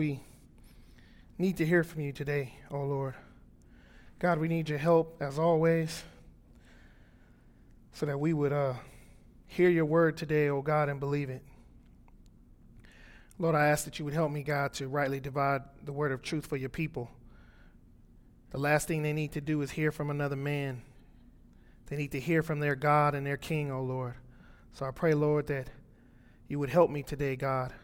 We need to hear from you today, oh Lord. God, we need your help as always so that we would uh, hear your word today, oh God, and believe it. Lord, I ask that you would help me, God, to rightly divide the word of truth for your people. The last thing they need to do is hear from another man. They need to hear from their God and their King, oh Lord. So I pray, Lord, that you would help me today, God.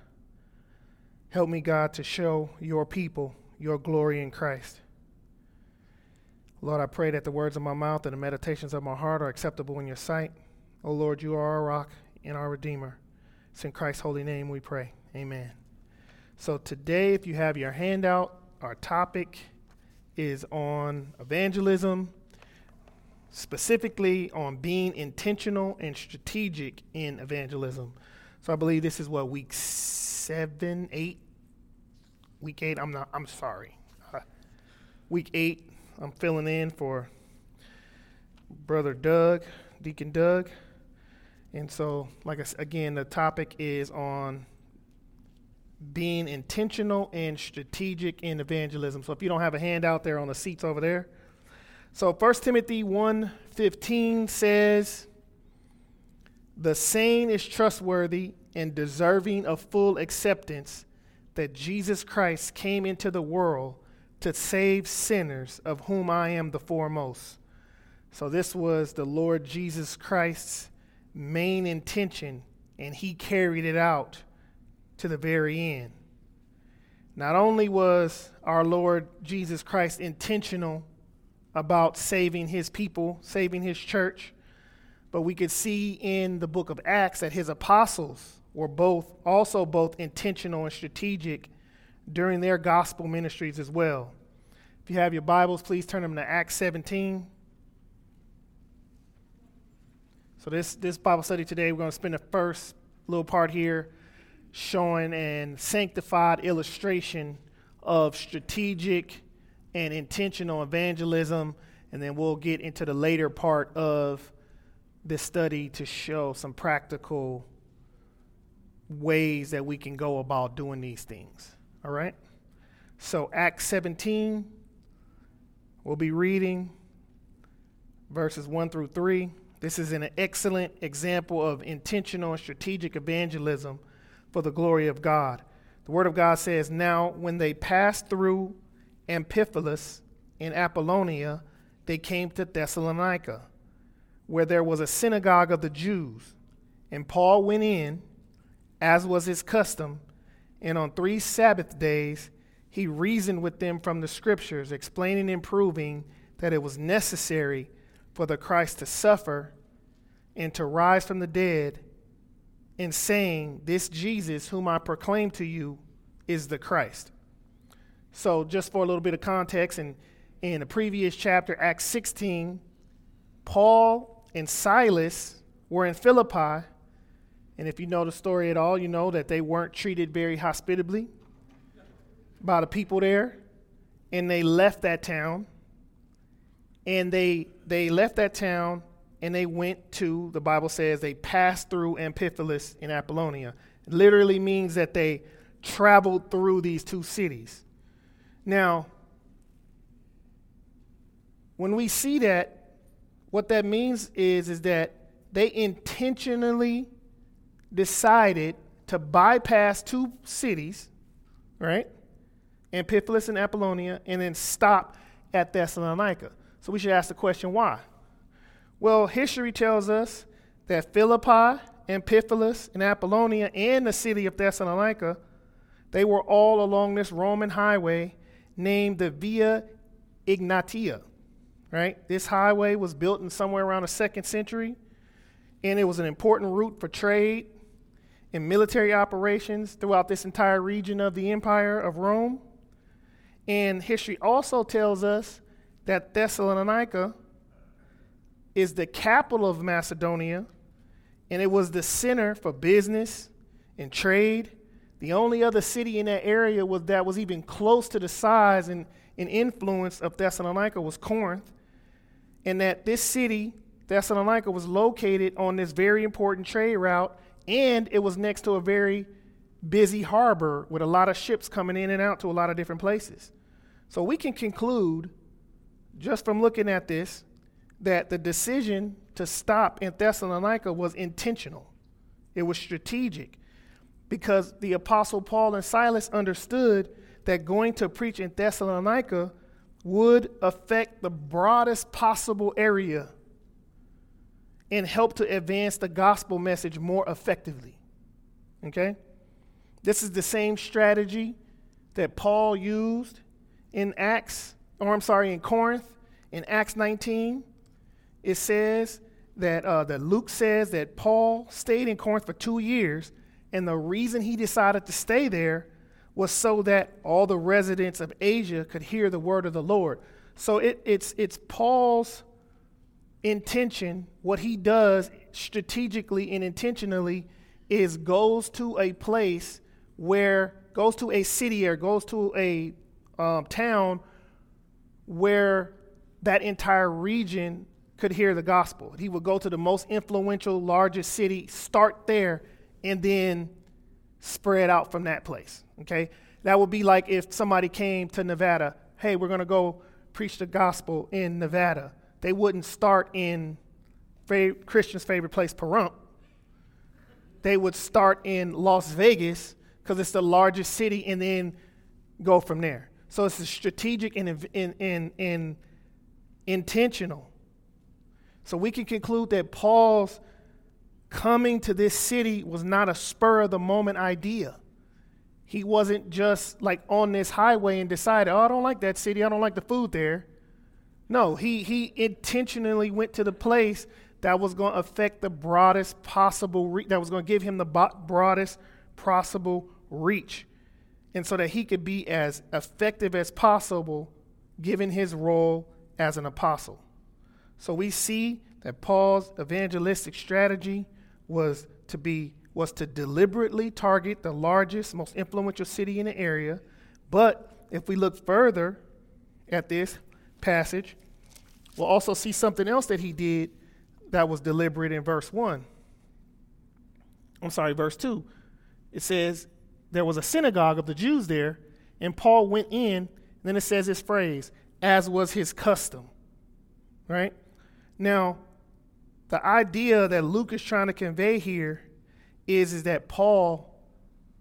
Help me, God, to show your people your glory in Christ. Lord, I pray that the words of my mouth and the meditations of my heart are acceptable in your sight. O oh Lord, you are our rock and our Redeemer. It's in Christ's holy name we pray. Amen. So today, if you have your handout, our topic is on evangelism, specifically on being intentional and strategic in evangelism. So I believe this is what week seven, eight, week eight. I'm not. I'm sorry. Uh, week eight. I'm filling in for brother Doug, Deacon Doug, and so like I said, again, the topic is on being intentional and strategic in evangelism. So if you don't have a handout there on the seats over there. So 1 Timothy 1:15 says the saying is trustworthy and deserving of full acceptance that Jesus Christ came into the world to save sinners, of whom I am the foremost. So, this was the Lord Jesus Christ's main intention, and he carried it out to the very end. Not only was our Lord Jesus Christ intentional about saving his people, saving his church, but we could see in the book of Acts that his apostles were both also both intentional and strategic during their gospel ministries as well. If you have your Bibles, please turn them to Acts 17. So this this Bible study today, we're going to spend the first little part here showing an sanctified illustration of strategic and intentional evangelism, and then we'll get into the later part of this study to show some practical ways that we can go about doing these things. All right? So, Acts 17, we'll be reading verses 1 through 3. This is an excellent example of intentional and strategic evangelism for the glory of God. The Word of God says, Now, when they passed through Amphipolis in Apollonia, they came to Thessalonica where there was a synagogue of the Jews. And Paul went in, as was his custom, and on three Sabbath days he reasoned with them from the scriptures, explaining and proving that it was necessary for the Christ to suffer and to rise from the dead, and saying, This Jesus, whom I proclaim to you, is the Christ. So, just for a little bit of context, in, in the previous chapter, Acts 16, Paul and Silas were in Philippi. And if you know the story at all, you know that they weren't treated very hospitably by the people there. And they left that town. And they they left that town and they went to, the Bible says, they passed through Amphipolis in Apollonia. It literally means that they traveled through these two cities. Now, when we see that, what that means is, is that they intentionally decided to bypass two cities, right? Amphipolis and Apollonia, and then stop at Thessalonica. So we should ask the question why? Well, history tells us that Philippi, Amphipolis, and Apollonia, and the city of Thessalonica, they were all along this Roman highway named the Via Ignatia, right? This highway was built in somewhere around the second century, and it was an important route for trade and military operations throughout this entire region of the Empire of Rome. And history also tells us that Thessalonica is the capital of Macedonia, and it was the center for business and trade. The only other city in that area was that was even close to the size and, and influence of Thessalonica was Corinth and that this city, Thessalonica, was located on this very important trade route, and it was next to a very busy harbor with a lot of ships coming in and out to a lot of different places. So we can conclude, just from looking at this, that the decision to stop in Thessalonica was intentional, it was strategic, because the Apostle Paul and Silas understood that going to preach in Thessalonica would affect the broadest possible area and help to advance the gospel message more effectively. Okay? This is the same strategy that Paul used in Acts, or I'm sorry, in Corinth, in Acts 19. It says that, uh, that Luke says that Paul stayed in Corinth for two years, and the reason he decided to stay there was so that all the residents of Asia could hear the word of the Lord. So it, it's, it's Paul's intention, what he does strategically and intentionally is goes to a place where, goes to a city or goes to a um, town where that entire region could hear the gospel. He would go to the most influential, largest city, start there, and then spread out from that place. Okay? That would be like if somebody came to Nevada, hey, we're going to go preach the gospel in Nevada. They wouldn't start in Christian's favorite place, Pahrump. They would start in Las Vegas because it's the largest city and then go from there. So it's a strategic and, and, and, and intentional. So we can conclude that Paul's coming to this city was not a spur of the moment idea. He wasn't just like on this highway and decided, oh, I don't like that city, I don't like the food there. No, he, he intentionally went to the place that was going to affect the broadest possible, re- that was going to give him the bo- broadest possible reach. And so that he could be as effective as possible given his role as an apostle. So we see that Paul's evangelistic strategy was to be was to deliberately target the largest, most influential city in the area. But if we look further at this passage, we'll also see something else that he did that was deliberate in verse 1. I'm sorry, verse 2. It says, There was a synagogue of the Jews there, and Paul went in. Then it says this phrase, as was his custom. Right? Now, the idea that Luke is trying to convey here is, is that Paul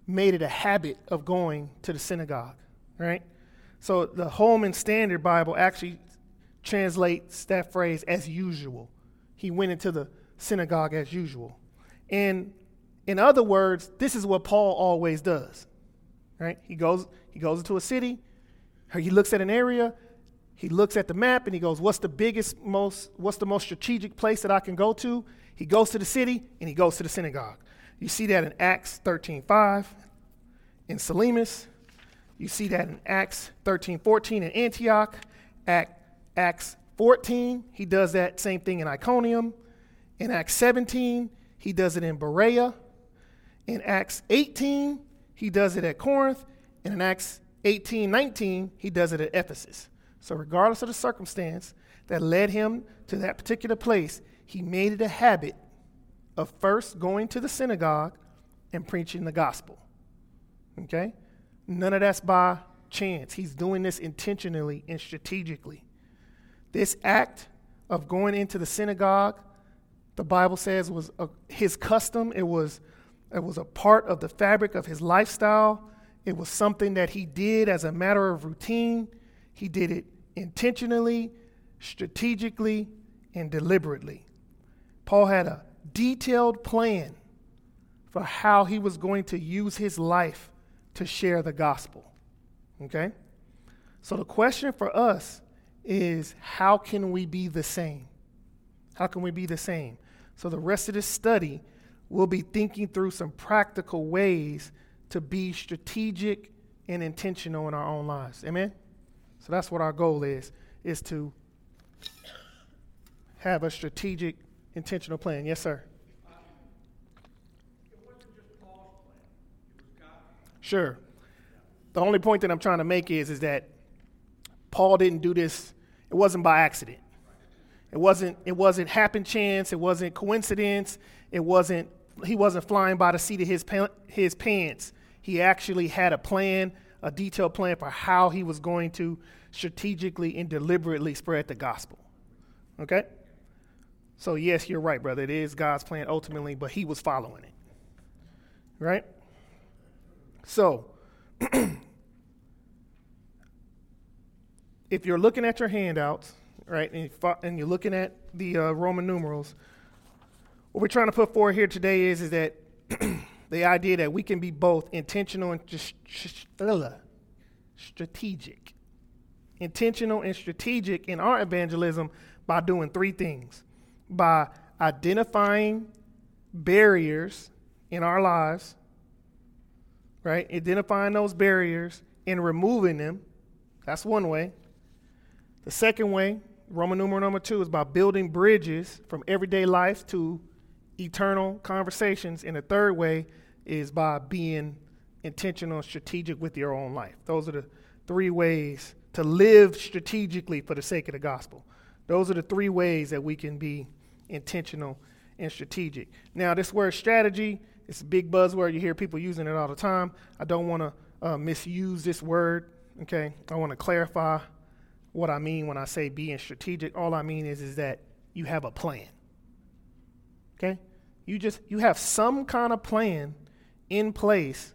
made it a habit of going to the synagogue, right? So the Holman Standard Bible actually translates that phrase as usual. He went into the synagogue as usual. And in other words, this is what Paul always does. Right? He goes he goes into a city, he looks at an area, he looks at the map and he goes, "What's the biggest most what's the most strategic place that I can go to?" He goes to the city and he goes to the synagogue. You see that in Acts 13:5 in Salamis. You see that in Acts 13:14 in Antioch. At Acts 14, he does that same thing in Iconium. In Acts 17, he does it in Berea. In Acts 18, he does it at Corinth. And in Acts 18, 19, he does it at Ephesus. So, regardless of the circumstance that led him to that particular place, he made it a habit of first going to the synagogue and preaching the gospel. Okay? None of that's by chance. He's doing this intentionally and strategically. This act of going into the synagogue, the Bible says, was a, his custom. It was, it was a part of the fabric of his lifestyle. It was something that he did as a matter of routine. He did it intentionally, strategically, and deliberately. Paul had a detailed plan for how he was going to use his life to share the gospel. Okay? So the question for us is how can we be the same? How can we be the same? So the rest of this study, we'll be thinking through some practical ways to be strategic and intentional in our own lives. Amen? So that's what our goal is, is to have a strategic intentional plan. Yes, sir. Sure. The only point that I'm trying to make is, is that Paul didn't do this, it wasn't by accident. It wasn't, it wasn't happen chance, it wasn't coincidence, it wasn't, he wasn't flying by the seat of his, his pants. He actually had a plan, a detailed plan for how he was going to strategically and deliberately spread the gospel. Okay? So, yes, you're right, brother. It is God's plan ultimately, but he was following it. Right? So, if you're looking at your handouts, right, and, you're looking at the uh, Roman numerals, what we're trying to put forward here today is, is that the idea that we can be both intentional and just strategic. Intentional and strategic in our evangelism by doing three things by identifying barriers in our lives, right? Identifying those barriers and removing them. That's one way. The second way, Roman numeral number two, is by building bridges from everyday life to eternal conversations. And the third way is by being intentional and strategic with your own life. Those are the three ways to live strategically for the sake of the gospel. Those are the three ways that we can be intentional and strategic. Now, this word strategy, it's a big buzzword. You hear people using it all the time. I don't want to uh, misuse this word, okay? I want to clarify what I mean when I say being strategic. All I mean is, is that you have a plan. Okay? You just you have some kind of plan in place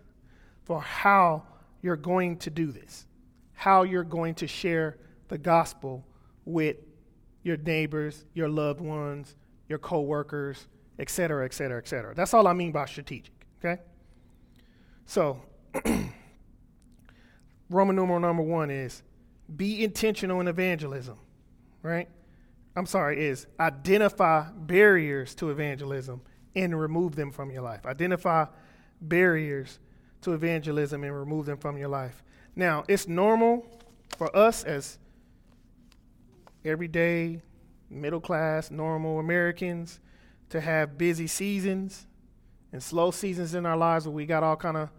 for how you're going to do this. How you're going to share the gospel with your neighbors, your loved ones, your coworkers, et cetera, et cetera, et cetera. That's all I mean by strategic, okay? So, Roman numeral number one is be intentional in evangelism, right? I'm sorry, is identify barriers to evangelism and remove them from your life. Identify barriers to evangelism and remove them from your life. Now, it's normal for us as everyday, middle class, normal Americans to have busy seasons and slow seasons in our lives where we got all kind of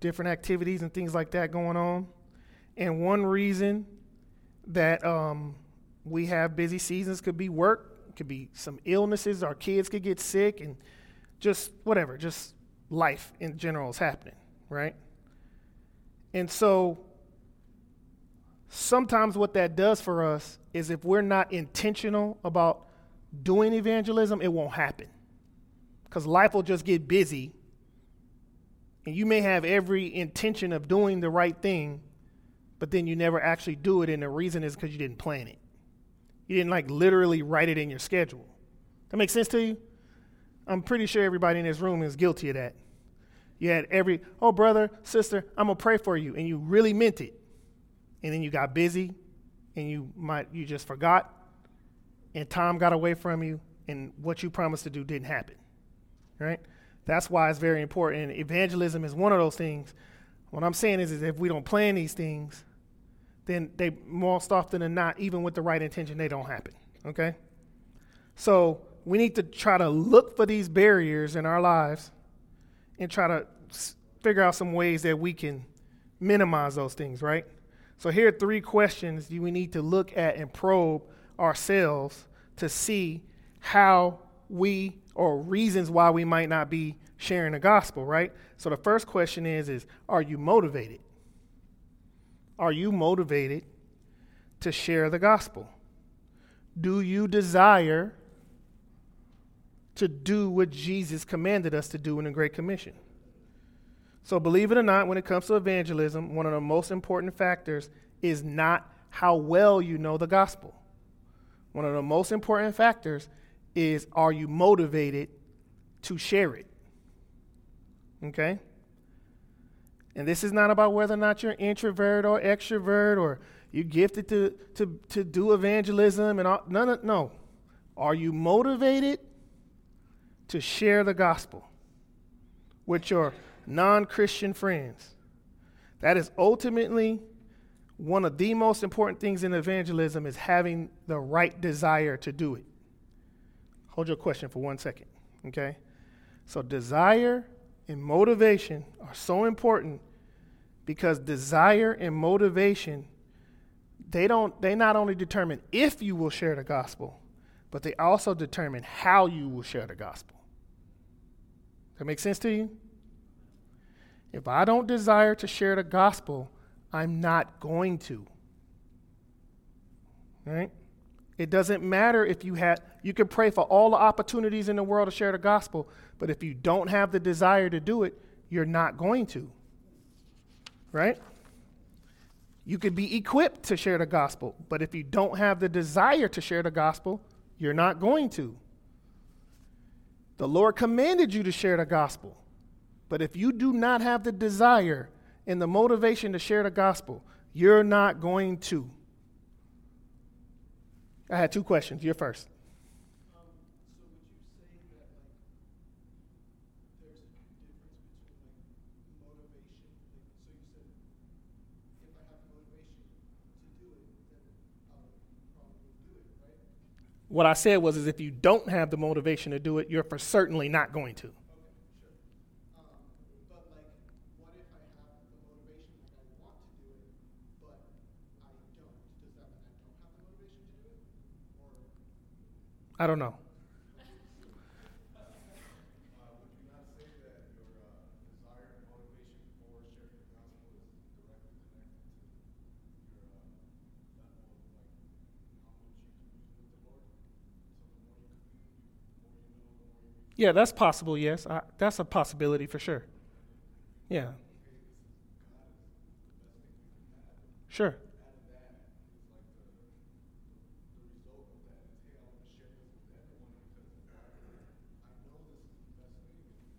different activities and things like that going on. And one reason that um, we have busy seasons could be work, could be some illnesses, our kids could get sick, and just whatever, just life in general is happening, right? And so sometimes what that does for us is if we're not intentional about doing evangelism, it won't happen. Because life will just get busy, and you may have every intention of doing the right thing, but then you never actually do it, and the reason is because you didn't plan it. You didn't like literally write it in your schedule. That makes sense to you? I'm pretty sure everybody in this room is guilty of that. You had every, oh, brother, sister, I'm going to pray for you. And you really meant it. And then you got busy and you might, you just forgot and time got away from you and what you promised to do didn't happen. Right? That's why it's very important. Evangelism is one of those things. What I'm saying is, is if we don't plan these things, then they most often than not, even with the right intention, they don't happen. Okay? So we need to try to look for these barriers in our lives and try to figure out some ways that we can minimize those things, right? So here are three questions we need to look at and probe ourselves to see how we or reasons why we might not be sharing the gospel, right? So the first question is is are you motivated? Are you motivated to share the gospel? Do you desire to do what Jesus commanded us to do in the Great Commission? So, believe it or not, when it comes to evangelism, one of the most important factors is not how well you know the gospel. One of the most important factors is are you motivated to share it? Okay? And this is not about whether or not you're introvert or extrovert or you're gifted to, to, to do evangelism and all. No, no, no. Are you motivated to share the gospel with your non Christian friends? That is ultimately one of the most important things in evangelism is having the right desire to do it. Hold your question for one second, okay? So, desire and motivation are so important because desire and motivation they don't they not only determine if you will share the gospel but they also determine how you will share the gospel that make sense to you If I don't desire to share the gospel, I'm not going to. Right? It doesn't matter if you had, you can pray for all the opportunities in the world to share the gospel, but if you don't have the desire to do it, you're not going to. Right? You could be equipped to share the gospel, but if you don't have the desire to share the gospel, you're not going to. The Lord commanded you to share the gospel, but if you do not have the desire and the motivation to share the gospel, you're not going to. I had two questions. You're first. What I said was, is if you don't have the motivation to do it, you're for certainly not going to. I don't know. Yeah, that's possible, yes. I, that's a possibility for sure. Yeah. Sure.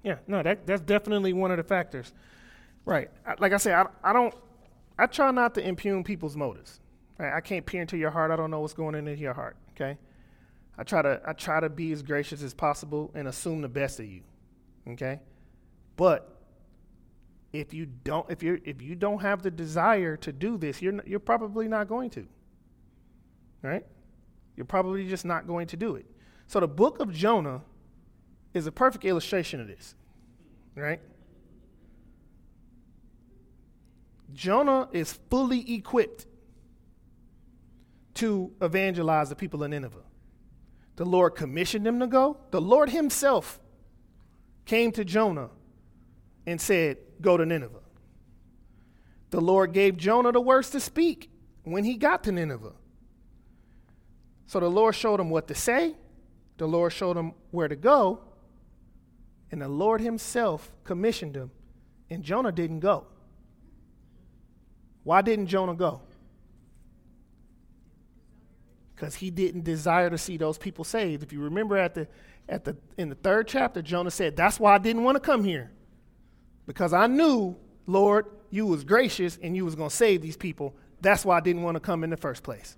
Yeah, no, that, that's definitely one of the factors. Right. Like I said, I, I don't, I try not to impugn people's motives. Right? I can't peer into your heart. I don't know what's going into your heart. Okay. I try to, I try to be as gracious as possible and assume the best of you. Okay. But if you don't, if you if you don't have the desire to do this, you're you're probably not going to. Right. You're probably just not going to do it. So the book of Jonah is a perfect illustration of this, right? Jonah is fully equipped to evangelize the people of Nineveh. The Lord commissioned him to go. The Lord himself came to Jonah and said, Go to Nineveh. The Lord gave Jonah the words to speak when he got to Nineveh. So the Lord showed him what to say, the Lord showed him where to go, and the Lord Himself commissioned him, and Jonah didn't go. Why didn't Jonah go? Because he didn't desire to see those people saved. If you remember at the, at the, in the third chapter, Jonah said, That's why I didn't want to come here. Because I knew, Lord, you was gracious and you was going to save these people. That's why I didn't want to come in the first place.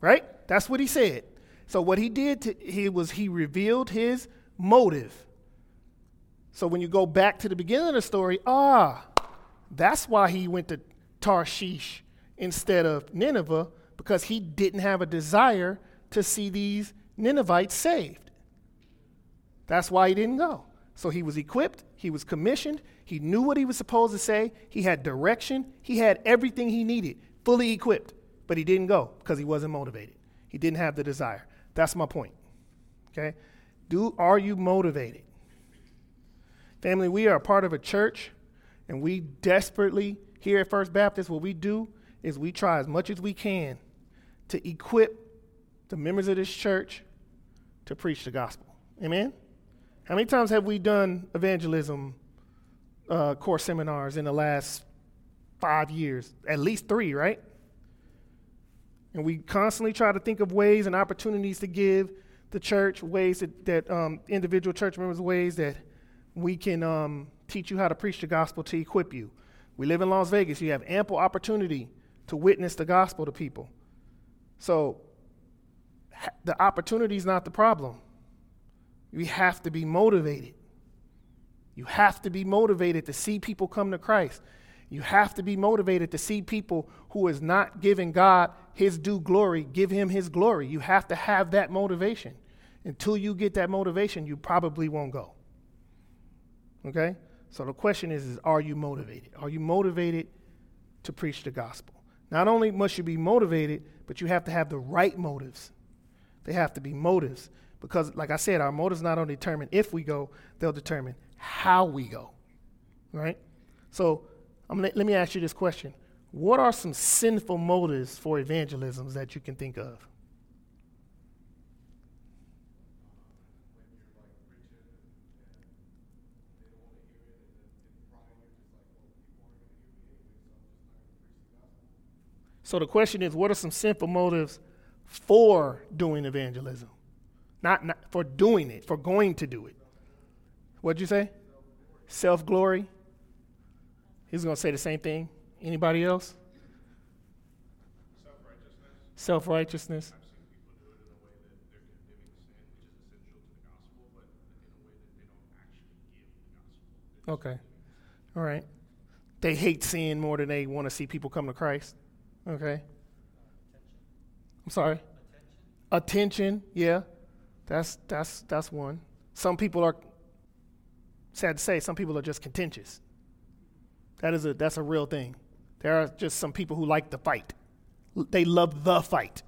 Right? That's what he said. So what he did to, he was he revealed his motive. So when you go back to the beginning of the story, ah, that's why he went to Tarshish instead of Nineveh, because he didn't have a desire to see these Ninevites saved. That's why he didn't go. So he was equipped, he was commissioned, he knew what he was supposed to say, he had direction, he had everything he needed, fully equipped, but he didn't go because he wasn't motivated. He didn't have the desire. That's my point. Okay? Do are you motivated? Family, we are a part of a church, and we desperately, here at First Baptist, what we do is we try as much as we can to equip the members of this church to preach the gospel. Amen? How many times have we done evangelism uh, course seminars in the last five years? At least three, right? And we constantly try to think of ways and opportunities to give the church, ways that, that um, individual church members, ways that we can um, teach you how to preach the gospel to equip you. We live in Las Vegas. You have ample opportunity to witness the gospel to people. So the opportunity is not the problem. We have to be motivated. You have to be motivated to see people come to Christ. You have to be motivated to see people who is not giving God his due glory, give him his glory. You have to have that motivation. Until you get that motivation, you probably won't go. Okay? So the question is, is are you motivated? Are you motivated to preach the gospel? Not only must you be motivated, but you have to have the right motives. They have to be motives. Because, like I said, our motives not only determine if we go, they'll determine how we go. Right? So I'm gonna, let me ask you this question What are some sinful motives for evangelisms that you can think of? So the question is, what are some sinful motives for doing evangelism? Not, not for doing it, for going to do it. What'd you say? Self glory. He's going to say the same thing. Anybody else? Self-righteousness. Self righteousness. Okay. All right. They hate sin more than they want to see people come to Christ. Okay. I'm sorry. Attention. Attention. Yeah. That's that's that's one. Some people are sad to say, some people are just contentious. That is a that's a real thing. There are just some people who like the fight. They love the fight.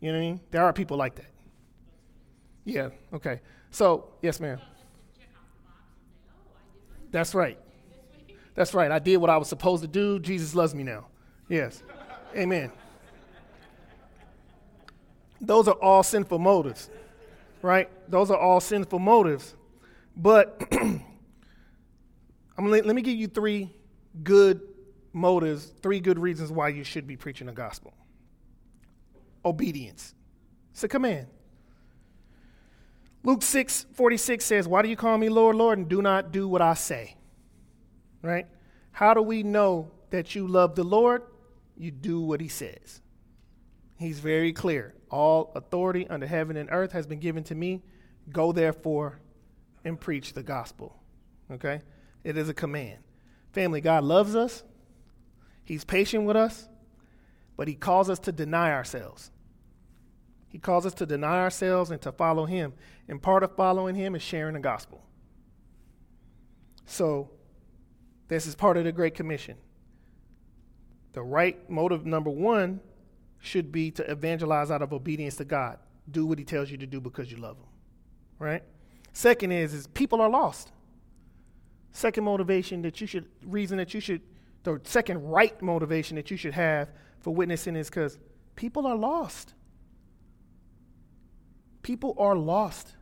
You know what I mean? There are people like that. Yeah, okay. So, yes, ma'am. That's right. That's right. I did what I was supposed to do. Jesus loves me now. Yes. Amen. Those are all sinful motives, right? Those are all sinful motives. But I'm gonna, let me give you three good motives, three good reasons why you should be preaching the gospel. Obedience. It's a command. Luke 6 46 says, Why do you call me Lord, Lord, and do not do what I say? Right? How do we know that you love the Lord? You do what he says. He's very clear. All authority under heaven and earth has been given to me. Go therefore and preach the gospel. Okay? It is a command. Family, God loves us. He's patient with us, but he calls us to deny ourselves. He calls us to deny ourselves and to follow him. And part of following him is sharing the gospel. So, this is part of the Great Commission. The right motive, number one, should be to evangelize out of obedience to God. Do what He tells you to do because you love Him. Right? Second is, is people are lost. Second motivation that you should, reason that you should, the second right motivation that you should have for witnessing is because people are lost. People are lost.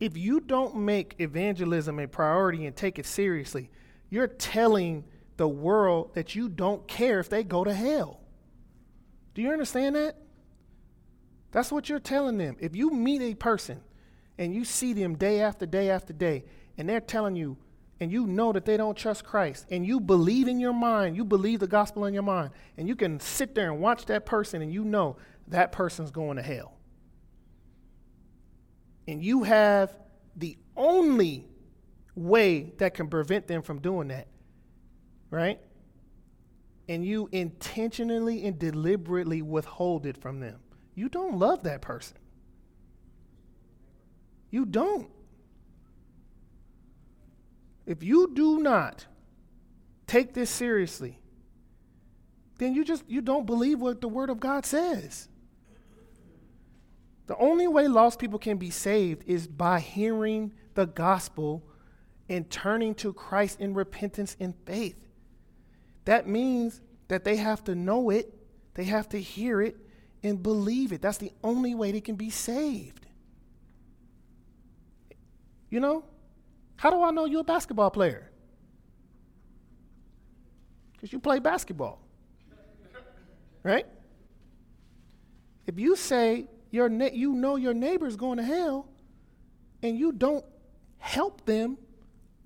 If you don't make evangelism a priority and take it seriously, you're telling the world that you don't care if they go to hell. Do you understand that? That's what you're telling them. If you meet a person and you see them day after day after day, and they're telling you, and you know that they don't trust Christ, and you believe in your mind, you believe the gospel in your mind, and you can sit there and watch that person and you know that person's going to hell. And you have the only way that can prevent them from doing that right? And you intentionally and deliberately withhold it from them. You don't love that person. You don't. If you do not take this seriously, then you just you don't believe what the word of God says. The only way lost people can be saved is by hearing the gospel and turning to Christ in repentance and faith. That means that they have to know it, they have to hear it, and believe it. That's the only way they can be saved. You know? How do I know you're a basketball player? Because you play basketball. Right? If you say your ne- you know your neighbor's going to hell and you don't help them,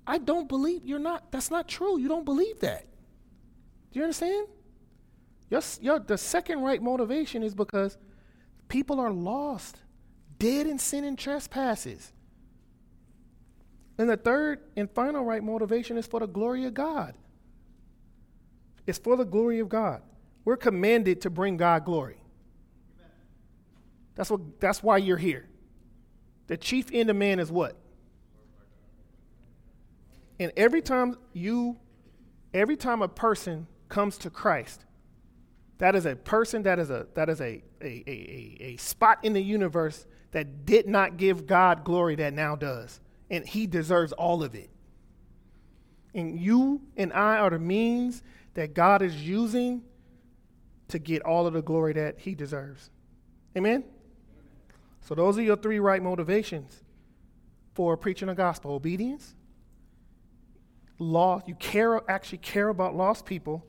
I don't believe you're not, that's not true. You don't believe that. Do you understand? Your, your, the second right motivation is because people are lost, dead in sin and trespasses. And the third and final right motivation is for the glory of God. It's for the glory of God. We're commanded to bring God glory. That's, what, that's why you're here. The chief end of man is what? And every time you, every time a person comes to Christ, that is a person, that is a, that is a, a, a, a, spot in the universe that did not give God glory that now does. And he deserves all of it. And you and I are the means that God is using to get all of the glory that he deserves. Amen? So those are your three right motivations for preaching the gospel. Obedience, law, you care actually care about lost people,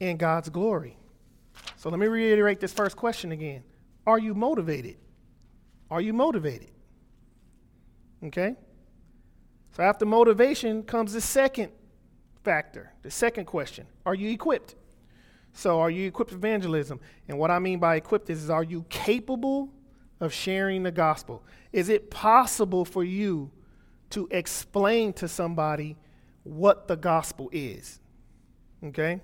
and God's glory. So let me reiterate this first question again. Are you motivated? Are you motivated? Okay? So after motivation comes the second factor, the second question. Are you equipped? So are you equipped for evangelism? And what I mean by equipped is, is are you capable of sharing the gospel? Is it possible for you to explain to somebody what the gospel is? Okay?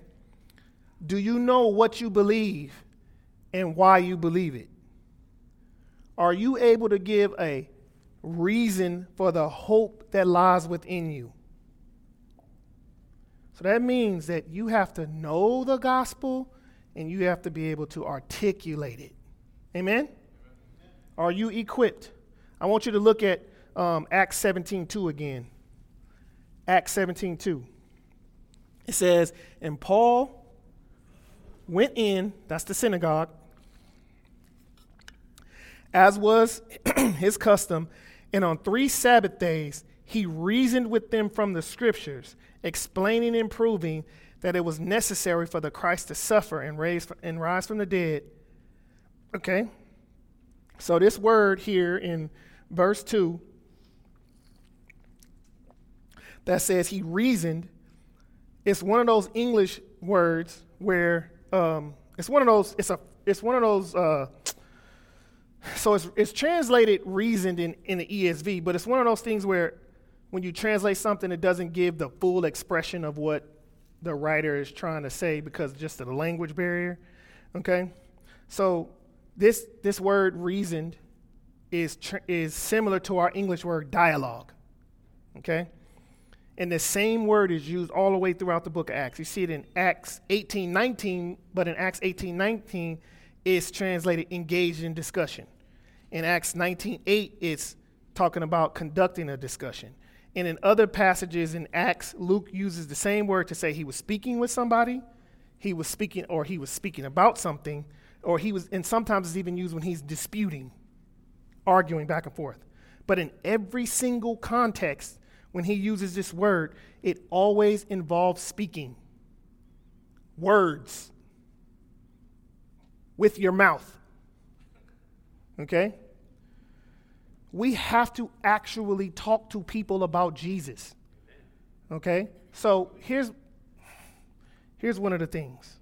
Do you know what you believe and why you believe it? Are you able to give a reason for the hope that lies within you? So that means that you have to know the gospel and you have to be able to articulate it. Amen? Are you equipped? I want you to look at um, Acts 17 2 again. Acts 17 2. It says, And Paul went in, that's the synagogue, as was his custom, and on three Sabbath days he reasoned with them from the scriptures, explaining and proving that it was necessary for the Christ to suffer and, raise, and rise from the dead. Okay? So, this word here in verse 2 that says he reasoned, it's one of those English words where um, it's one of those, it's, a, it's one of those, uh, so it's, it's translated reasoned in, in the ESV, but it's one of those things where when you translate something, it doesn't give the full expression of what the writer is trying to say because just of the language barrier. Okay? So this, this word reasoned is, tr- is similar to our English word dialogue. Okay? And the same word is used all the way throughout the book of Acts. You see it in Acts 18 19, but in Acts 18 19, it's translated engaged in discussion. In Acts 19 8, it's talking about conducting a discussion. And in other passages in Acts, Luke uses the same word to say he was speaking with somebody, he was speaking, or he was speaking about something, or he was, and sometimes it's even used when he's disputing, arguing back and forth. But in every single context, when he uses this word, it always involves speaking. Words with your mouth. Okay? We have to actually talk to people about Jesus. Okay? So here's here's one of the things.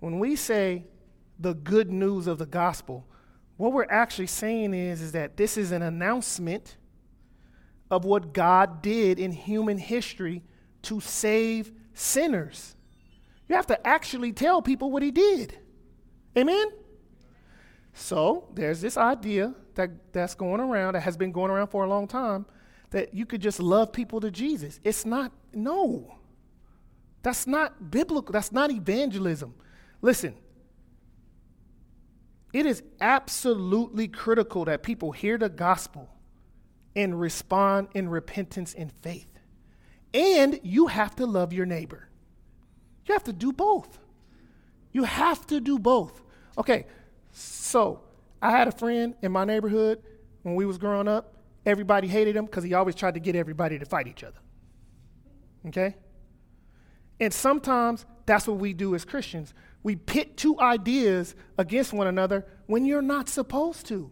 When we say the good news of the gospel, what we're actually saying is, is that this is an announcement of what God did in human history to save sinners. You have to actually tell people what he did. Amen? So there's this idea that, that's going around, that has been going around for a long time, that you could just love people to Jesus. It's not, no. That's not biblical. That's not evangelism. Listen, it is absolutely critical that people hear the gospel and respond in repentance and faith. And you have to love your neighbor. You have to do both. You have to do both. Okay, so I had a friend in my neighborhood when we was growing up. Everybody hated him because he always tried to get everybody to fight each other. Okay? And sometimes that's what we do as Christians. We pit two ideas against one another when you're not supposed to.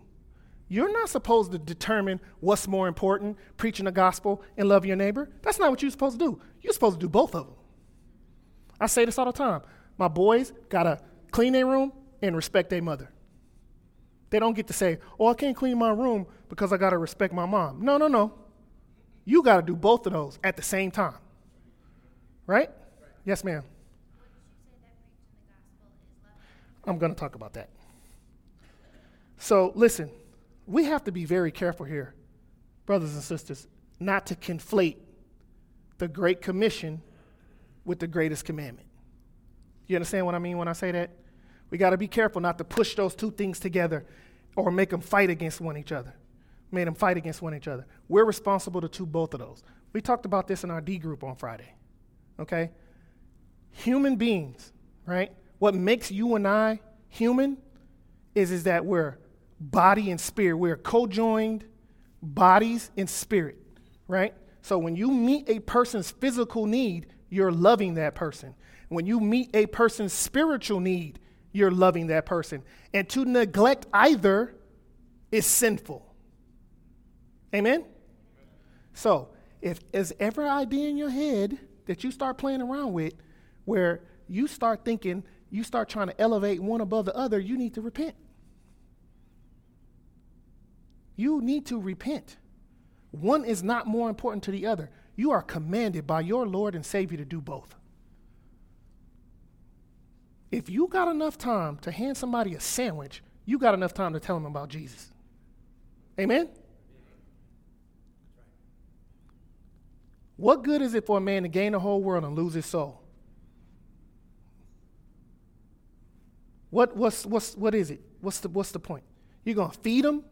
You're not supposed to determine what's more important, preaching the gospel and love your neighbor. That's not what you're supposed to do. You're supposed to do both of them. I say this all the time. My boys got to clean their room and respect their mother. They don't get to say, oh, I can't clean my room because I got to respect my mom. No, no, no. You got to do both of those at the same time. Right? Yes, ma'am. I'm going to talk about that. So, listen we have to be very careful here, brothers and sisters, not to conflate the Great Commission with the greatest commandment. You understand what I mean when I say that? We got to be careful not to push those two things together or make them fight against one each other. Made them fight against one each other. We're responsible to do both of those. We talked about this in our D group on Friday. Okay? Human beings, right? What makes you and I human is, is that we're body and spirit. We're co-joined bodies and spirit, right? So when you meet a person's physical need, you're loving that person. When you meet a person's spiritual need, you're loving that person. And to neglect either is sinful. Amen? So, if there's ever an idea in your head that you start playing around with where you start thinking, you start trying to elevate one above the other, you need to repent. You need to repent. One is not more important to the other. You are commanded by your Lord and Savior to do both. If you got enough time to hand somebody a sandwich, you got enough time to tell them about Jesus. Amen? What good is it for a man to gain the whole world and lose his soul? What, what's, what's, what is it? What's the, what's the point? You're going to feed him,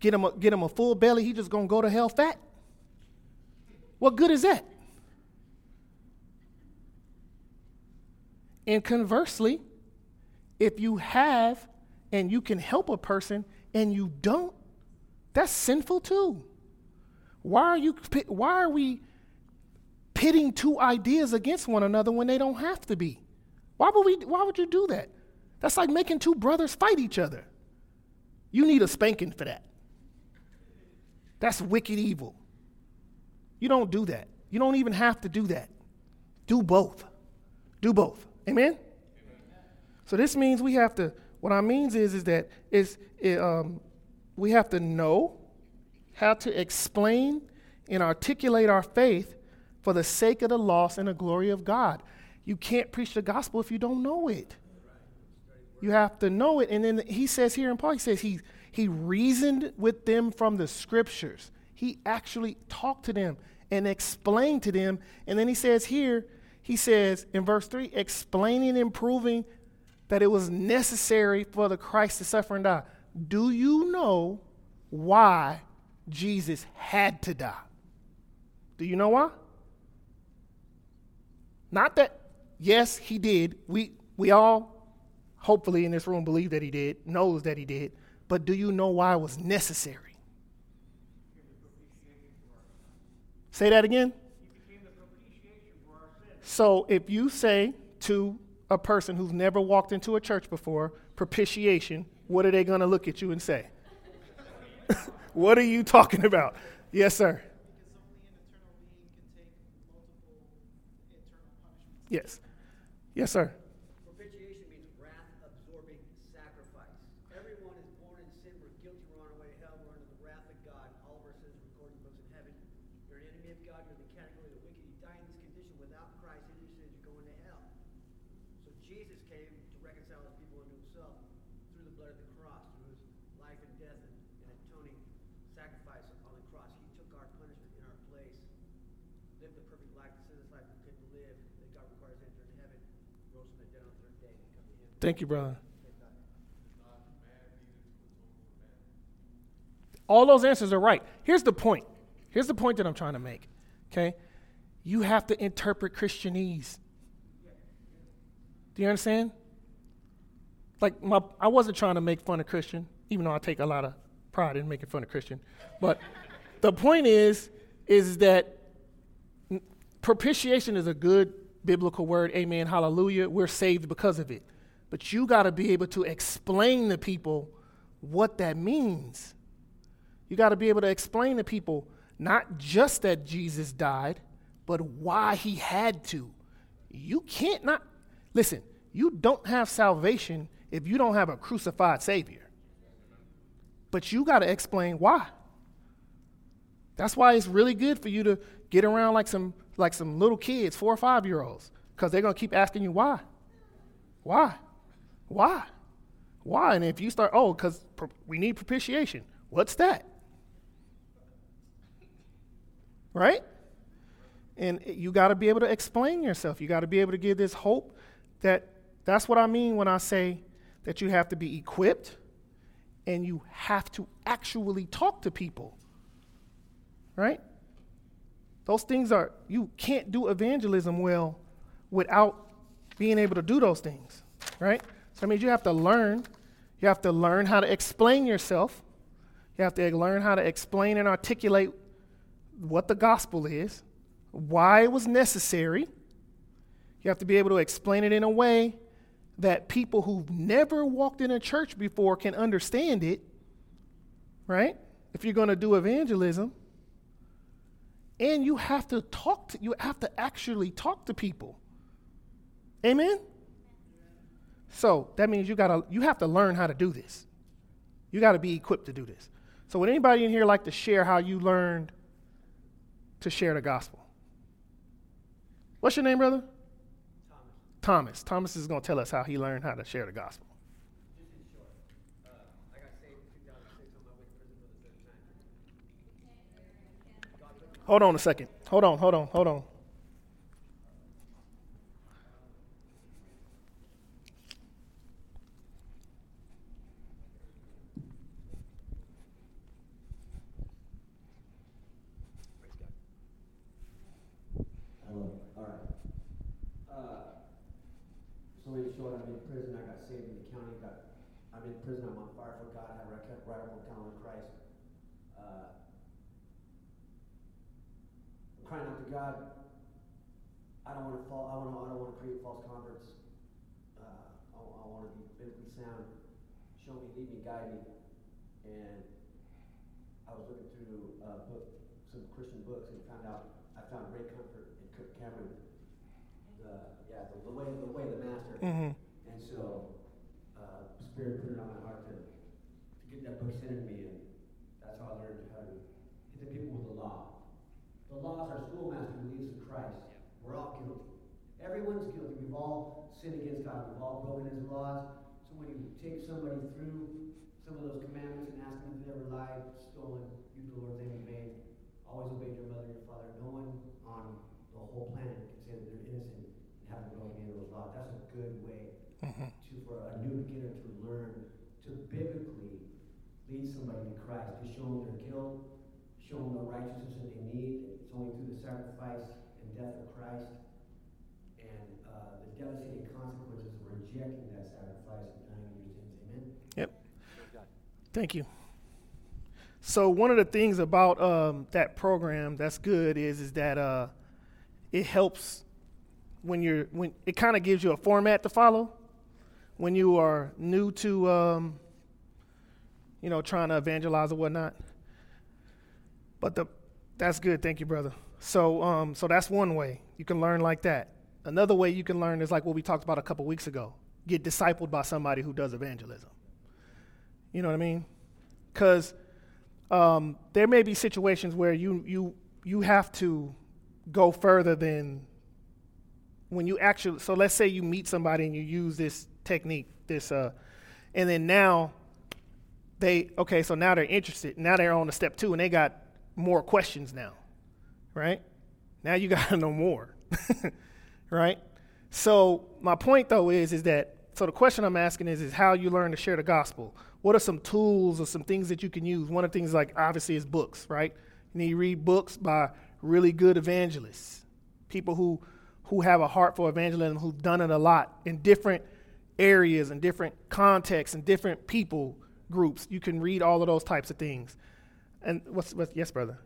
get him, a, get him a full belly, he just to go to hell fat? What good is that? And conversely, if you have and you can help a person and you don't, that's sinful too. Why are you why are we pitting two ideas against one another when they don't have to be? Why would we why would you do that? That's like making two brothers fight each other. You need a spanking for that. That's wicked evil. You don't do that. You don't even have to do that. Do both. Do both. Amen? Amen. So this means we have to, what I means is, is that is, it, um, we have to know how to explain and articulate our faith for the sake of the loss and the glory of God. You can't preach the gospel if you don't know it. You have to know it. And then he says here in Paul, he says he, he reasoned with them from the scriptures. He actually talked to them and explained to them. And then he says here, he says in verse 3, explaining and proving that it was necessary for the Christ to suffer and die. Do you know why Jesus had to die? Do you know why? Not that, yes, he did. We, we all, hopefully in this room, believe that he did, knows that he did. But do you know why it was necessary? Say that again. So if you say to a person who's never walked into a church before, propitiation, what are they going to look at you and say? what are you talking about? Yes, sir. Yes. Yes, sir. Thank you, brother. All those answers are right. Here's the point. Here's the point that I'm trying to make. Okay? You have to interpret Christianese. Do you understand? Like my I wasn't trying to make fun of Christian, even though I take a lot of pride in making fun of Christian. But the point is, is that propitiation is a good biblical word. Amen. Hallelujah. We're saved because of it. But you got to be able to explain to people what that means. You got to be able to explain to people not just that Jesus died, but why he had to. You can't not, listen, you don't have salvation if you don't have a crucified Savior. But you got to explain why. That's why it's really good for you to get around like some like some little kids, four or five year olds, because they're gonna keep asking you why. Why? Why? Why? And if you start, oh, because we need propitiation. What's that? Right? And you got to be able to explain yourself. You got to be able to give this hope that that's what I mean when I say that you have to be equipped and you have to actually talk to people. Right? Those things are, you can't do evangelism well without being able to do those things, right? So that means you have to learn. You have to learn how to explain yourself. You have to learn how to explain and articulate what the gospel is, why it was necessary. You have to be able to explain it in a way that people who've never walked in a church before can understand it, right? If you're going to do evangelism. And you have to talk to, you have to actually talk to people. Amen? So that means you gotta you have to learn how to do this. You gotta be equipped to do this. So would anybody in here like to share how you learned to share the gospel? What's your name, brother? Thomas. Thomas, Thomas is going to tell us how he learned how to share the gospel. Uh, hold on a second. Hold on, hold on, hold on. story short, I'm in prison, I got saved in the county, got, I'm in prison, I'm on fire for God, I kept right up on counter Christ. Uh, I'm crying out to God. I don't want to fall. I want. I don't want to create false converts. Uh, I, I want to be biblically sound. Show me, lead me, guide me. And I was looking through uh, book, some Christian books and found out I found great comfort in Kirk Cameron The, yeah, the, the way, the way the master. Mm-hmm. And so, uh, Spirit put it on my heart to get that book sent to me, and that's how I learned how to hit the people with the law. The law is our schoolmaster who leads to Christ. We're all guilty. Everyone's guilty. We've all sinned against God. We've all broken His laws. So when you take somebody through some of those commandments and ask them if they ever lied, stolen, used the Lord's name in vain, always obeyed your mother and your father, no one on the whole planet can say that they're innocent and haven't really handled those laws. That's a good way mm-hmm. to for a new beginner to learn to biblically lead somebody to Christ, to show them their guilt, show them the righteousness that they need. It's only through the sacrifice and death of Christ and uh, the devastating consequences of rejecting that sacrifice and dying in your sins. Amen. Yep. Thank you. So one of the things about um, that program that's good is is that uh, it helps when you're when it kind of gives you a format to follow when you are new to um, you know trying to evangelize or whatnot. But the that's good, thank you, brother. So um, so that's one way you can learn like that. Another way you can learn is like what we talked about a couple weeks ago. Get discipled by somebody who does evangelism. You know what I mean? Because um, there may be situations where you you you have to go further than when you actually so let's say you meet somebody and you use this technique this uh and then now they okay so now they're interested. Now they're on to step two and they got more questions now right? Now you got to know more right? So my point though is is that so the question i'm asking is is how you learn to share the gospel. What are some tools or some things that you can use? One of the things like obviously is books right? You need to read books by really good evangelists people who who have a heart for evangelism, who've done it a lot in different areas and different contexts and different people groups. You can read all of those types of things. And what's, what's yes, brother?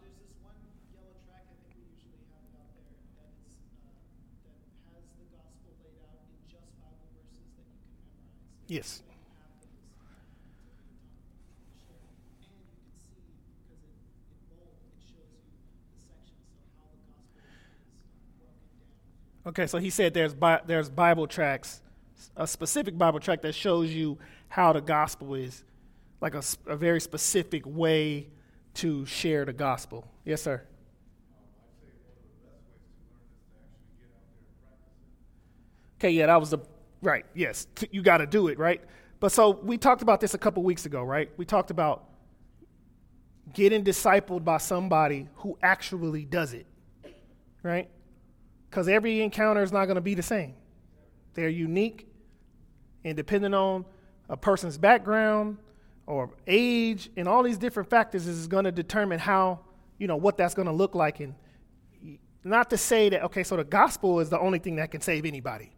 There's this one yellow track I think we usually have out there that is uh, that has the gospel laid out in just Bible verses that you can memorize. Yes. Okay, so he said there's, Bi- there's Bible tracks, a specific Bible track that shows you how the gospel is, like a, a very specific way to share the gospel. Yes, sir. Okay, yeah, that was the right. Yes, you got to do it, right? But so we talked about this a couple weeks ago, right? We talked about getting discipled by somebody who actually does it, right? because every encounter is not going to be the same. They're unique, and depending on a person's background or age and all these different factors is going to determine how, you know, what that's going to look like and, not to say that, okay, so the gospel is the only thing that can save anybody,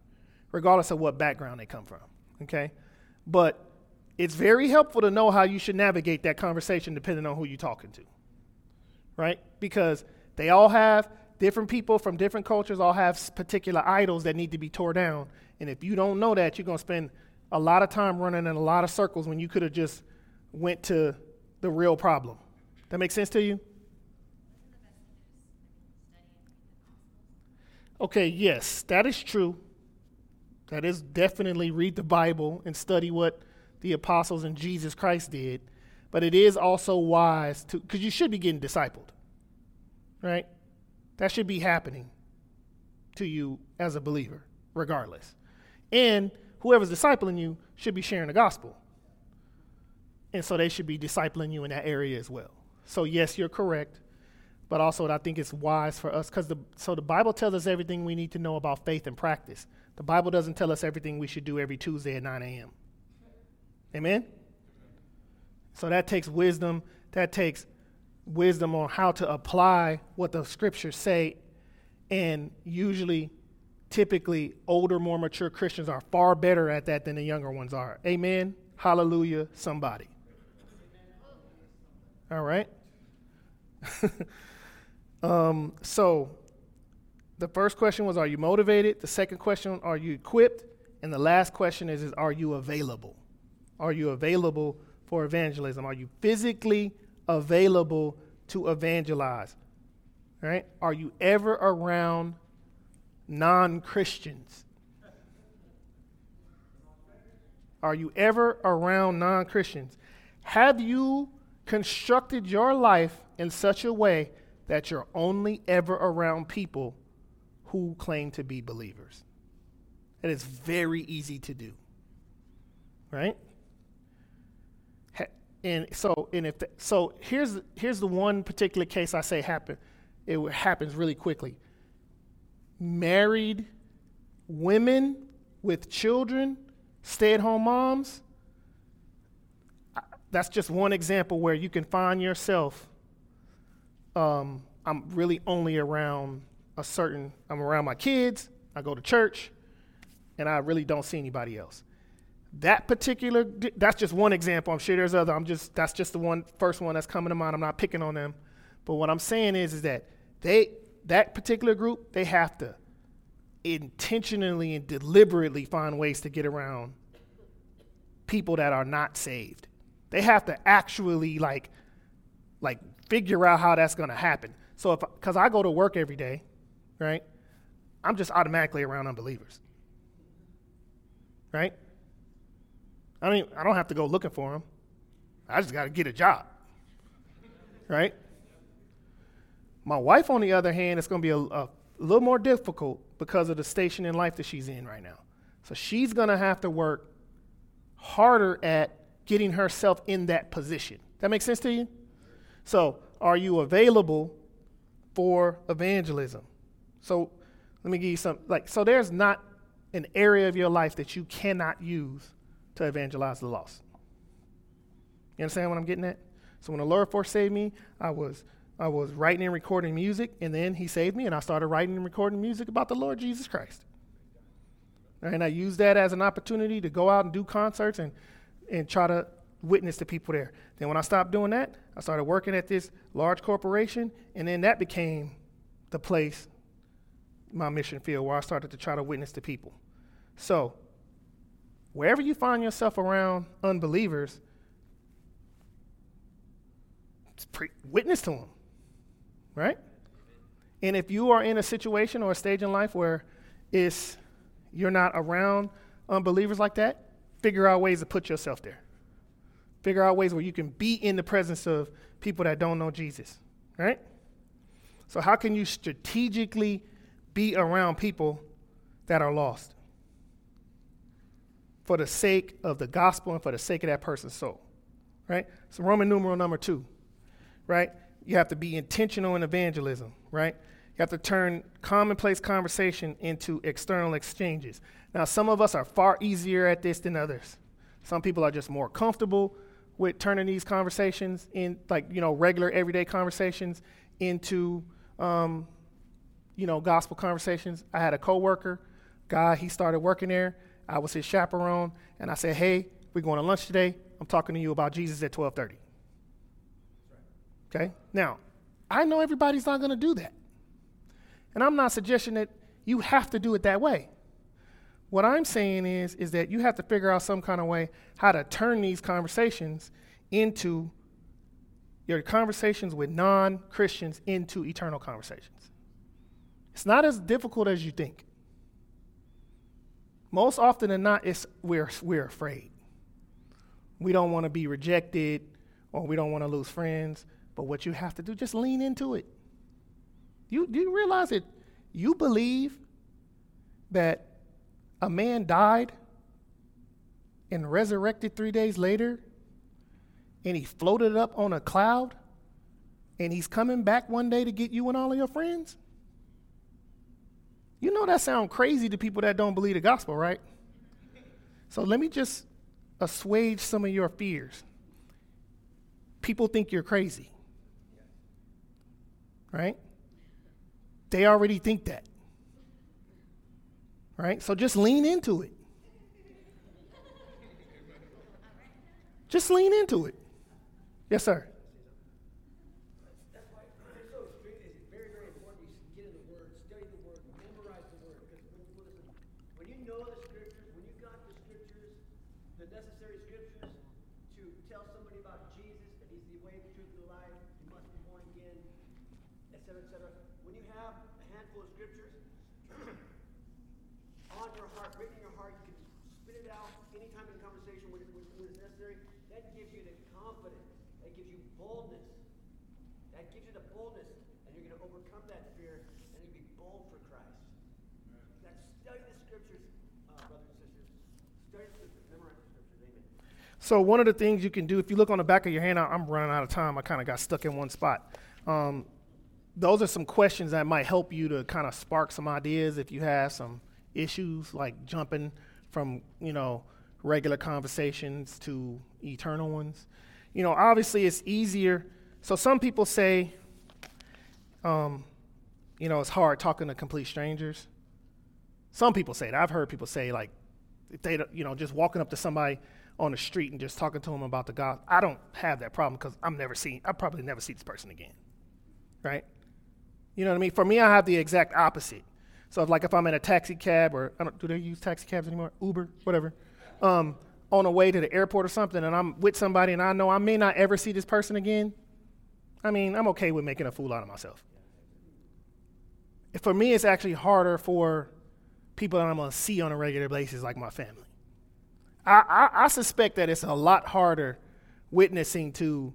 regardless of what background they come from, okay? But it's very helpful to know how you should navigate that conversation depending on who you're talking to, right? Because they all have different people from different cultures, all have particular idols that need to be tore down. And if you don't know that, you're going to spend a lot of time running in a lot of circles when you could have just went to the real problem. That makes sense to you? Okay, yes, that is true. That is definitely read the Bible and study what the apostles and Jesus Christ did. But it is also wise to, because you should be getting discipled, right? That should be happening to you as a believer, regardless. And whoever's discipling you should be sharing the gospel. And so they should be discipling you in that area as well. So, yes, you're correct. But also, I think it's wise for us because the so the Bible tells us everything we need to know about faith and practice. The Bible doesn't tell us everything we should do every Tuesday at 9 a.m. Amen? So that takes wisdom. That takes wisdom on how to apply what the scriptures say. And usually, typically, older, more mature Christians are far better at that than the younger ones are. Amen? Hallelujah, somebody. All right? um, so, the first question was, Are you motivated? The second question, Are you equipped? And the last question is, is Are you available? Are you available for evangelism? Are you physically available to evangelize? Right? Are you ever around non Christians? Are you ever around non Christians? Have you constructed your life in such a way that you're only ever around people who claim to be believers? And It is very easy to do. Right? And so, and if the, so, here's here's the one particular case I say happen. It happens really quickly. Married women with children, stay-at-home moms. That's just one example where you can find yourself. Um, I'm really only around a certain. I'm around my kids. I go to church, and I really don't see anybody else that particular that's just one example i'm sure there's other i'm just that's just the one first one that's coming to mind i'm not picking on them but what i'm saying is is that they that particular group they have to intentionally and deliberately find ways to get around people that are not saved they have to actually like like figure out how that's going to happen so if because i go to work every day right i'm just automatically around unbelievers right I don't, I don't have to go looking for them. I just got to get a job. Right? My wife, on the other hand, it's going to be a, a little more difficult because of the station in life that she's in right now. So she's going to have to work harder at getting herself in that position. That makes sense to you? So, are you available for evangelism? So, let me give you some like so there's not an area of your life that you cannot use to evangelize the lost. You understand what I'm getting at? So when the Lord first saved me, I was I was writing and recording music, and then He saved me, and I started writing and recording music about the Lord Jesus Christ. And I used that as an opportunity to go out and do concerts and and try to witness to people there. Then when I stopped doing that, I started working at this large corporation, and then that became the place, my mission field, where I started to try to witness to people. So wherever you find yourself around unbelievers, pre- witness to them, right? And if you are in a situation or a stage in life where it's you're not around unbelievers like that, figure out ways to put yourself there. Figure out ways where you can be in the presence of people that don't know Jesus, right? So how can you strategically be around people that are lost? for the sake of the gospel and for the sake of that person's soul. Right? So, Roman numeral number two, right? You have to be intentional in evangelism, right? You have to turn commonplace conversation into external exchanges. Now, some of us are far easier at this than others. Some people are just more comfortable with turning these conversations in, like, you know, regular everyday conversations into um, you know, gospel conversations. I had a coworker, guy, he started working there. I was his chaperone, and I said, "Hey, we're going to lunch today. I'm talking to you about Jesus at 12:30." Okay? Now, I know everybody's not going to do that. And I'm not suggesting that you have to do it that way. What I'm saying is is that you have to figure out some kind of way how to turn these conversations into your conversations with non-Christians into eternal conversations. It's not as difficult as you think. Most often than not, it's we're, we're afraid. We don't want to be rejected or we don't want to lose friends. But what you have to do, just lean into it. You, do you realize that you believe that a man died and resurrected three days later and he floated up on a cloud and he's coming back one day to get you and all of your friends? You know that sounds crazy to people that don't believe the gospel, right? So let me just assuage some of your fears. People think you're crazy. Right? They already think that. Right? So just lean into it. Just lean into it. Yes, sir. That's why it's so strict. It's very, very important. You get in the Word, study the Word, memorize the Word. Because when, listen, when you know the Scriptures, when you've got the Scriptures, the necessary Scriptures to tell somebody about Jesus, that He's the way, the truth, and the life, you must be born again, etc., etc. When you have a handful of Scriptures on your heart, written in your heart, you can spit it out anytime in conversation when, when, when it's necessary. That gives you the confidence. That gives you boldness. That gives you the boldness, and you're going to overcome that fear, and you'll be bold for Christ. That's study the scriptures, uh, brothers and sisters. Study the scriptures, memorize the scriptures. Amen. So one of the things you can do, if you look on the back of your hand, I'm running out of time. I kind of got stuck in one spot. Um, those are some questions that might help you to kind of spark some ideas if you have some issues like jumping from you know regular conversations to eternal ones. You know, obviously it's easier. So some people say, um, you know, it's hard talking to complete strangers. Some people say that. I've heard people say like, if they, you know, just walking up to somebody on the street and just talking to them about the God. I don't have that problem because I'm never seen I probably never see this person again, right? You know what I mean? For me, I have the exact opposite. So, if, like, if I'm in a taxi cab or I don't, do they use taxi cabs anymore? Uber, whatever. Um, on the way to the airport or something, and I'm with somebody, and I know I may not ever see this person again. I mean, I'm okay with making a fool out of myself. For me, it's actually harder for people that I'm gonna see on a regular basis, like my family. I, I, I suspect that it's a lot harder witnessing to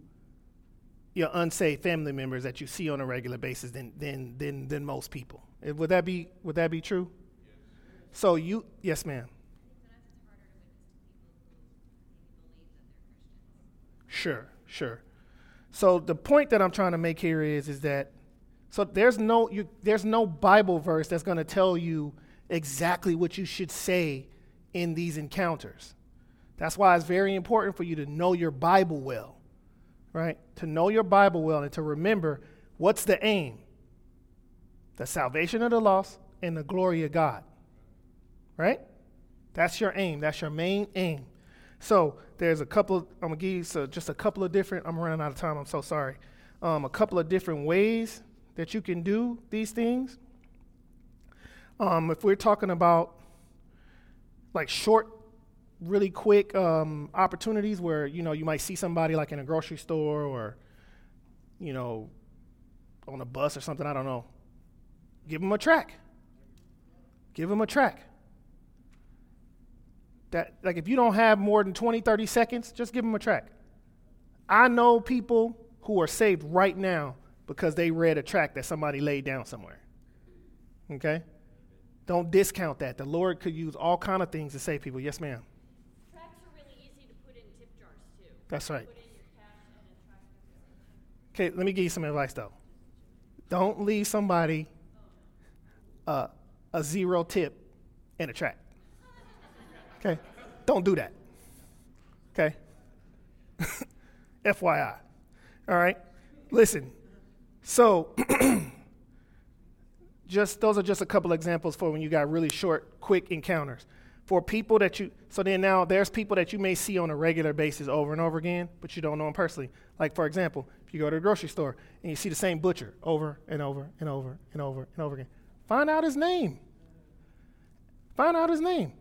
your unsafe family members that you see on a regular basis than than than, than most people. Eh, Would that be would that be true? So you yes, ma'am. Sure, sure. So the point that I'm trying to make here is is that so there's no you, there's no Bible verse that's going to tell you exactly what you should say in these encounters. That's why it's very important for you to know your Bible well, right? To know your Bible well and to remember what's the aim? The salvation of the lost and the glory of God, right? That's your aim. That's your main aim. So there's a couple. Of, I'm gonna give you so just a couple of different. I'm running out of time. I'm so sorry. Um, a couple of different ways that you can do these things. Um, if we're talking about like short, really quick um, opportunities where you know you might see somebody like in a grocery store or you know on a bus or something. I don't know. Give them a track. Give them a track that like if you don't have more than 20 30 seconds just give them a track i know people who are saved right now because they read a track that somebody laid down somewhere okay don't discount that the lord could use all kind of things to save people yes ma'am Tracks are really easy to put in tip jars too. That's right. And okay let me give you some advice though. Don't leave somebody uh, a zero tip in a track okay? Don't do that. Okay? Fyi all right? Listen. So just those are just a couple examples for when you got really short, quick encounters. For people that you, so then now there's people that you may see on a regular basis over and over again, but you don't know them personally. Like, for example, if you go to a grocery store and you see the same butcher over and over and over and over and over again, find out his name. Find out his name.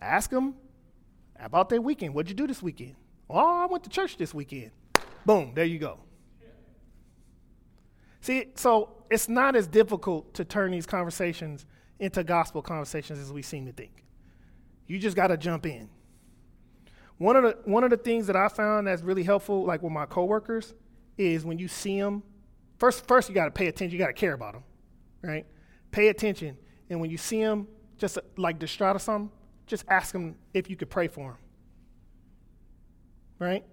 Ask him about their weekend. What'd you do this weekend? Oh, I went to church this weekend. Boom, there you go. See, so it's not as difficult to turn these conversations into gospel conversations as we seem to think. You just got to jump in. One of the one of the things that I found that's really helpful, like with my coworkers, is when you see them. First, first you got to pay attention. You got to care about them, right? Pay attention, and when you see them, just like distraught or something, just ask them if you could pray for them, right?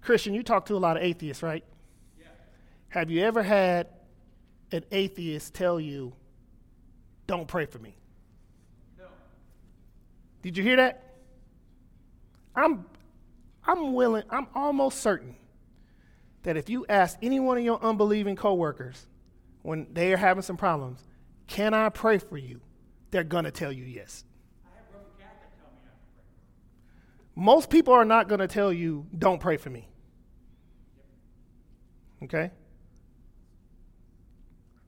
Christian, you talk to a lot of atheists, right? Yeah. Have you ever had an atheist tell you, don't pray for me? No. Did you hear that? I'm, I'm willing, I'm almost certain that if you ask any one of your unbelieving coworkers when they are having some problems, can I pray for you? They're going to tell you yes. Most people are not going to tell you, don't pray for me. Okay?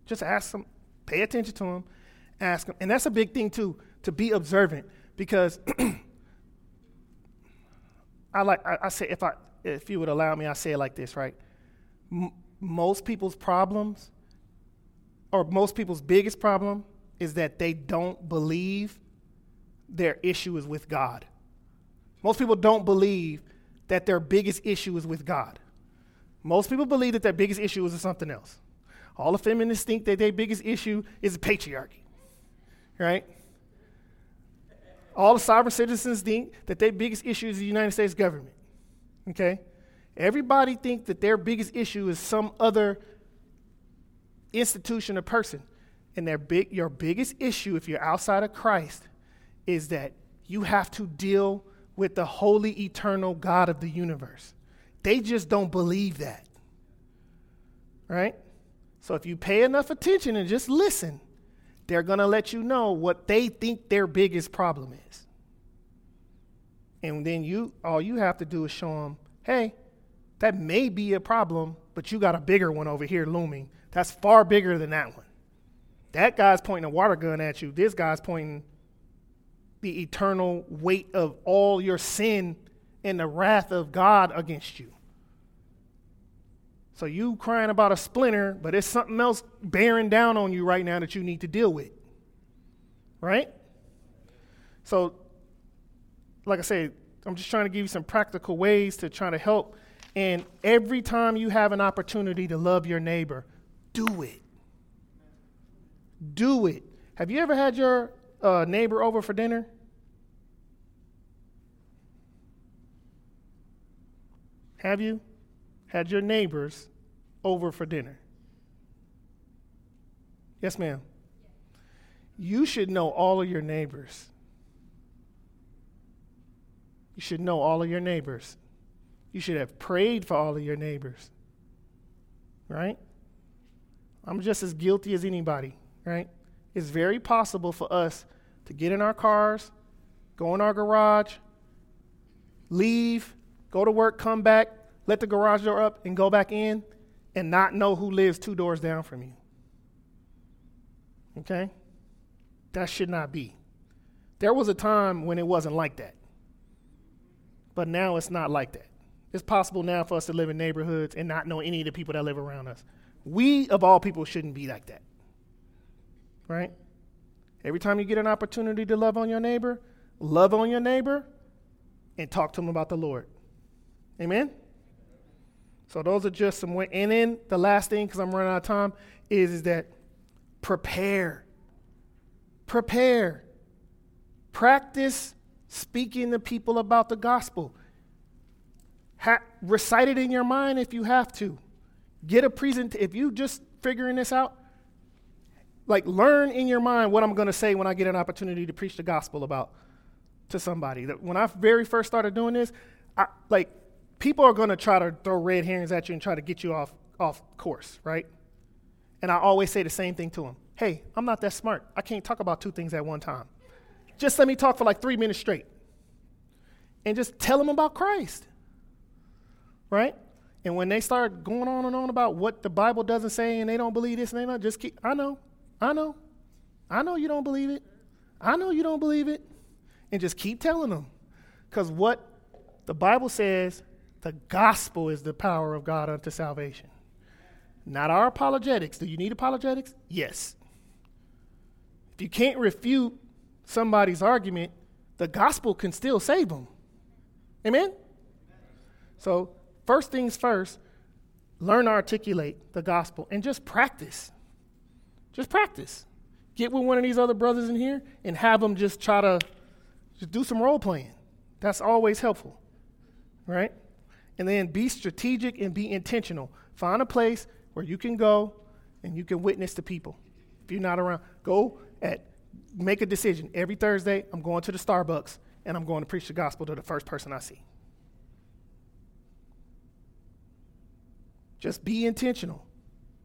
Just ask them, pay attention to them, ask them. And that's a big thing, too, to be observant because I like, I, I, say, if, I, if you would allow me, I say it like this, right? M- most people's problems, or most people's biggest problem, is that they don't believe their issue is with God. Most people don't believe that their biggest issue is with God. Most people believe that their biggest issue is something else. All the feminists think that their biggest issue is patriarchy, right? All the sovereign citizens think that their biggest issue is the United States government, okay? Everybody think that their biggest issue is some other institution or person. And their big, your biggest issue, if you're outside of Christ, is that you have to deal with the holy, eternal God of the universe. They just don't believe that. Right? So if you pay enough attention and just listen, they're going to let you know what they think their biggest problem is. And then you all you have to do is show them, "Hey, that may be a problem, but you got a bigger one over here looming. That's far bigger than that one. That guy's pointing a water gun at you. This guy's pointing the eternal weight of all your sin and the wrath of God against you. So you crying about a splinter, but it's something else bearing down on you right now that you need to deal with. Right? So, like I said, I'm just trying to give you some practical ways to try to help. And every time you have an opportunity to love your neighbor, do it. Do it. Have you ever had your uh, neighbor over for dinner? Have you? Had your neighbors over for dinner? Yes, ma'am. You should know all of your neighbors. You should know all of your neighbors. You should have prayed for all of your neighbors. Right? I'm just as guilty as anybody, right? It's very possible for us to get in our cars, go in our garage, leave, go to work, come back, let the garage door up and go back in and not know who lives two doors down from you. Okay? That should not be. There was a time when it wasn't like that. But now it's not like that. It's possible now for us to live in neighborhoods and not know any of the people that live around us. We, of all people, shouldn't be like that. Right? Every time you get an opportunity to love on your neighbor, love on your neighbor and talk to them about the Lord. Amen? So those are just some way. And then the last thing, because I'm running out of time, is, is that prepare. Prepare. Practice speaking to people about the gospel. Ha- recite it in your mind if you have to. Get a present. If you just figuring this out, like learn in your mind what I'm going to say when I get an opportunity to preach the gospel about to somebody. That when I very first started doing this, I like people are going to try to throw red herrings at you and try to get you off off course, right? And I always say the same thing to them Hey, I'm not that smart. I can't talk about two things at one time. Just let me talk for like three minutes straight. And just tell them about Christ, right? And when they start going on and on about what the Bible doesn't say and they don't believe this and they don't, just keep, I know, I know, I know you don't believe it. I know you don't believe it. And just keep telling them. Because what the Bible says, the gospel is the power of God unto salvation. Not our apologetics. Do you need apologetics? Yes. If you can't refute somebody's argument, the gospel can still save them. Amen? So, first things first, learn to articulate the gospel and just practice. Just practice. Get with one of these other brothers in here and have them just try to just do some role playing. That's always helpful, right? And then be strategic and be intentional. Find a place where you can go and you can witness to people. If you're not around, go at make a decision. Every Thursday, I'm going to the Starbucks and I'm going to preach the gospel to the first person I see. Just be intentional.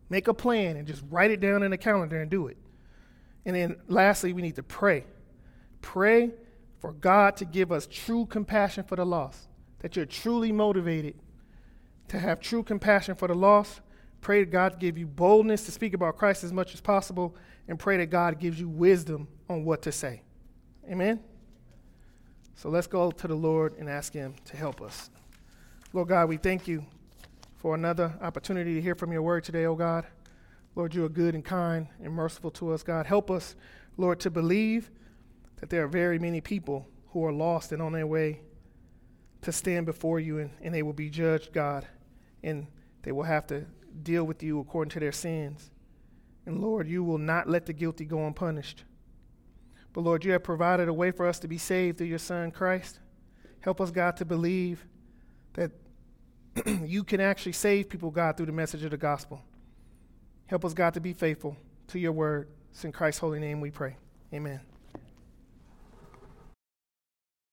Make a plan and just write it down in a calendar and do it. And then lastly, we need to pray. Pray for God to give us true compassion for the lost, that you're truly motivated to have true compassion for the lost. Pray that God give you boldness to speak about Christ as much as possible, and pray that God gives you wisdom on what to say. Amen? So let's go to the Lord and ask Him to help us. Lord God, we thank you for another opportunity to hear from your word today, oh God. Lord, you are good and kind and merciful to us, God. Help us, Lord, to believe that there are very many people who are lost and on their way to stand before you and, and they will be judged, God, and they will have to deal with you according to their sins. And Lord, you will not let the guilty go unpunished. But Lord, you have provided a way for us to be saved through your Son, Christ. Help us, God, to believe that you can actually save people, God, through the message of the gospel. Help us, God, to be faithful to your word. It's in Christ's holy name we pray. Amen.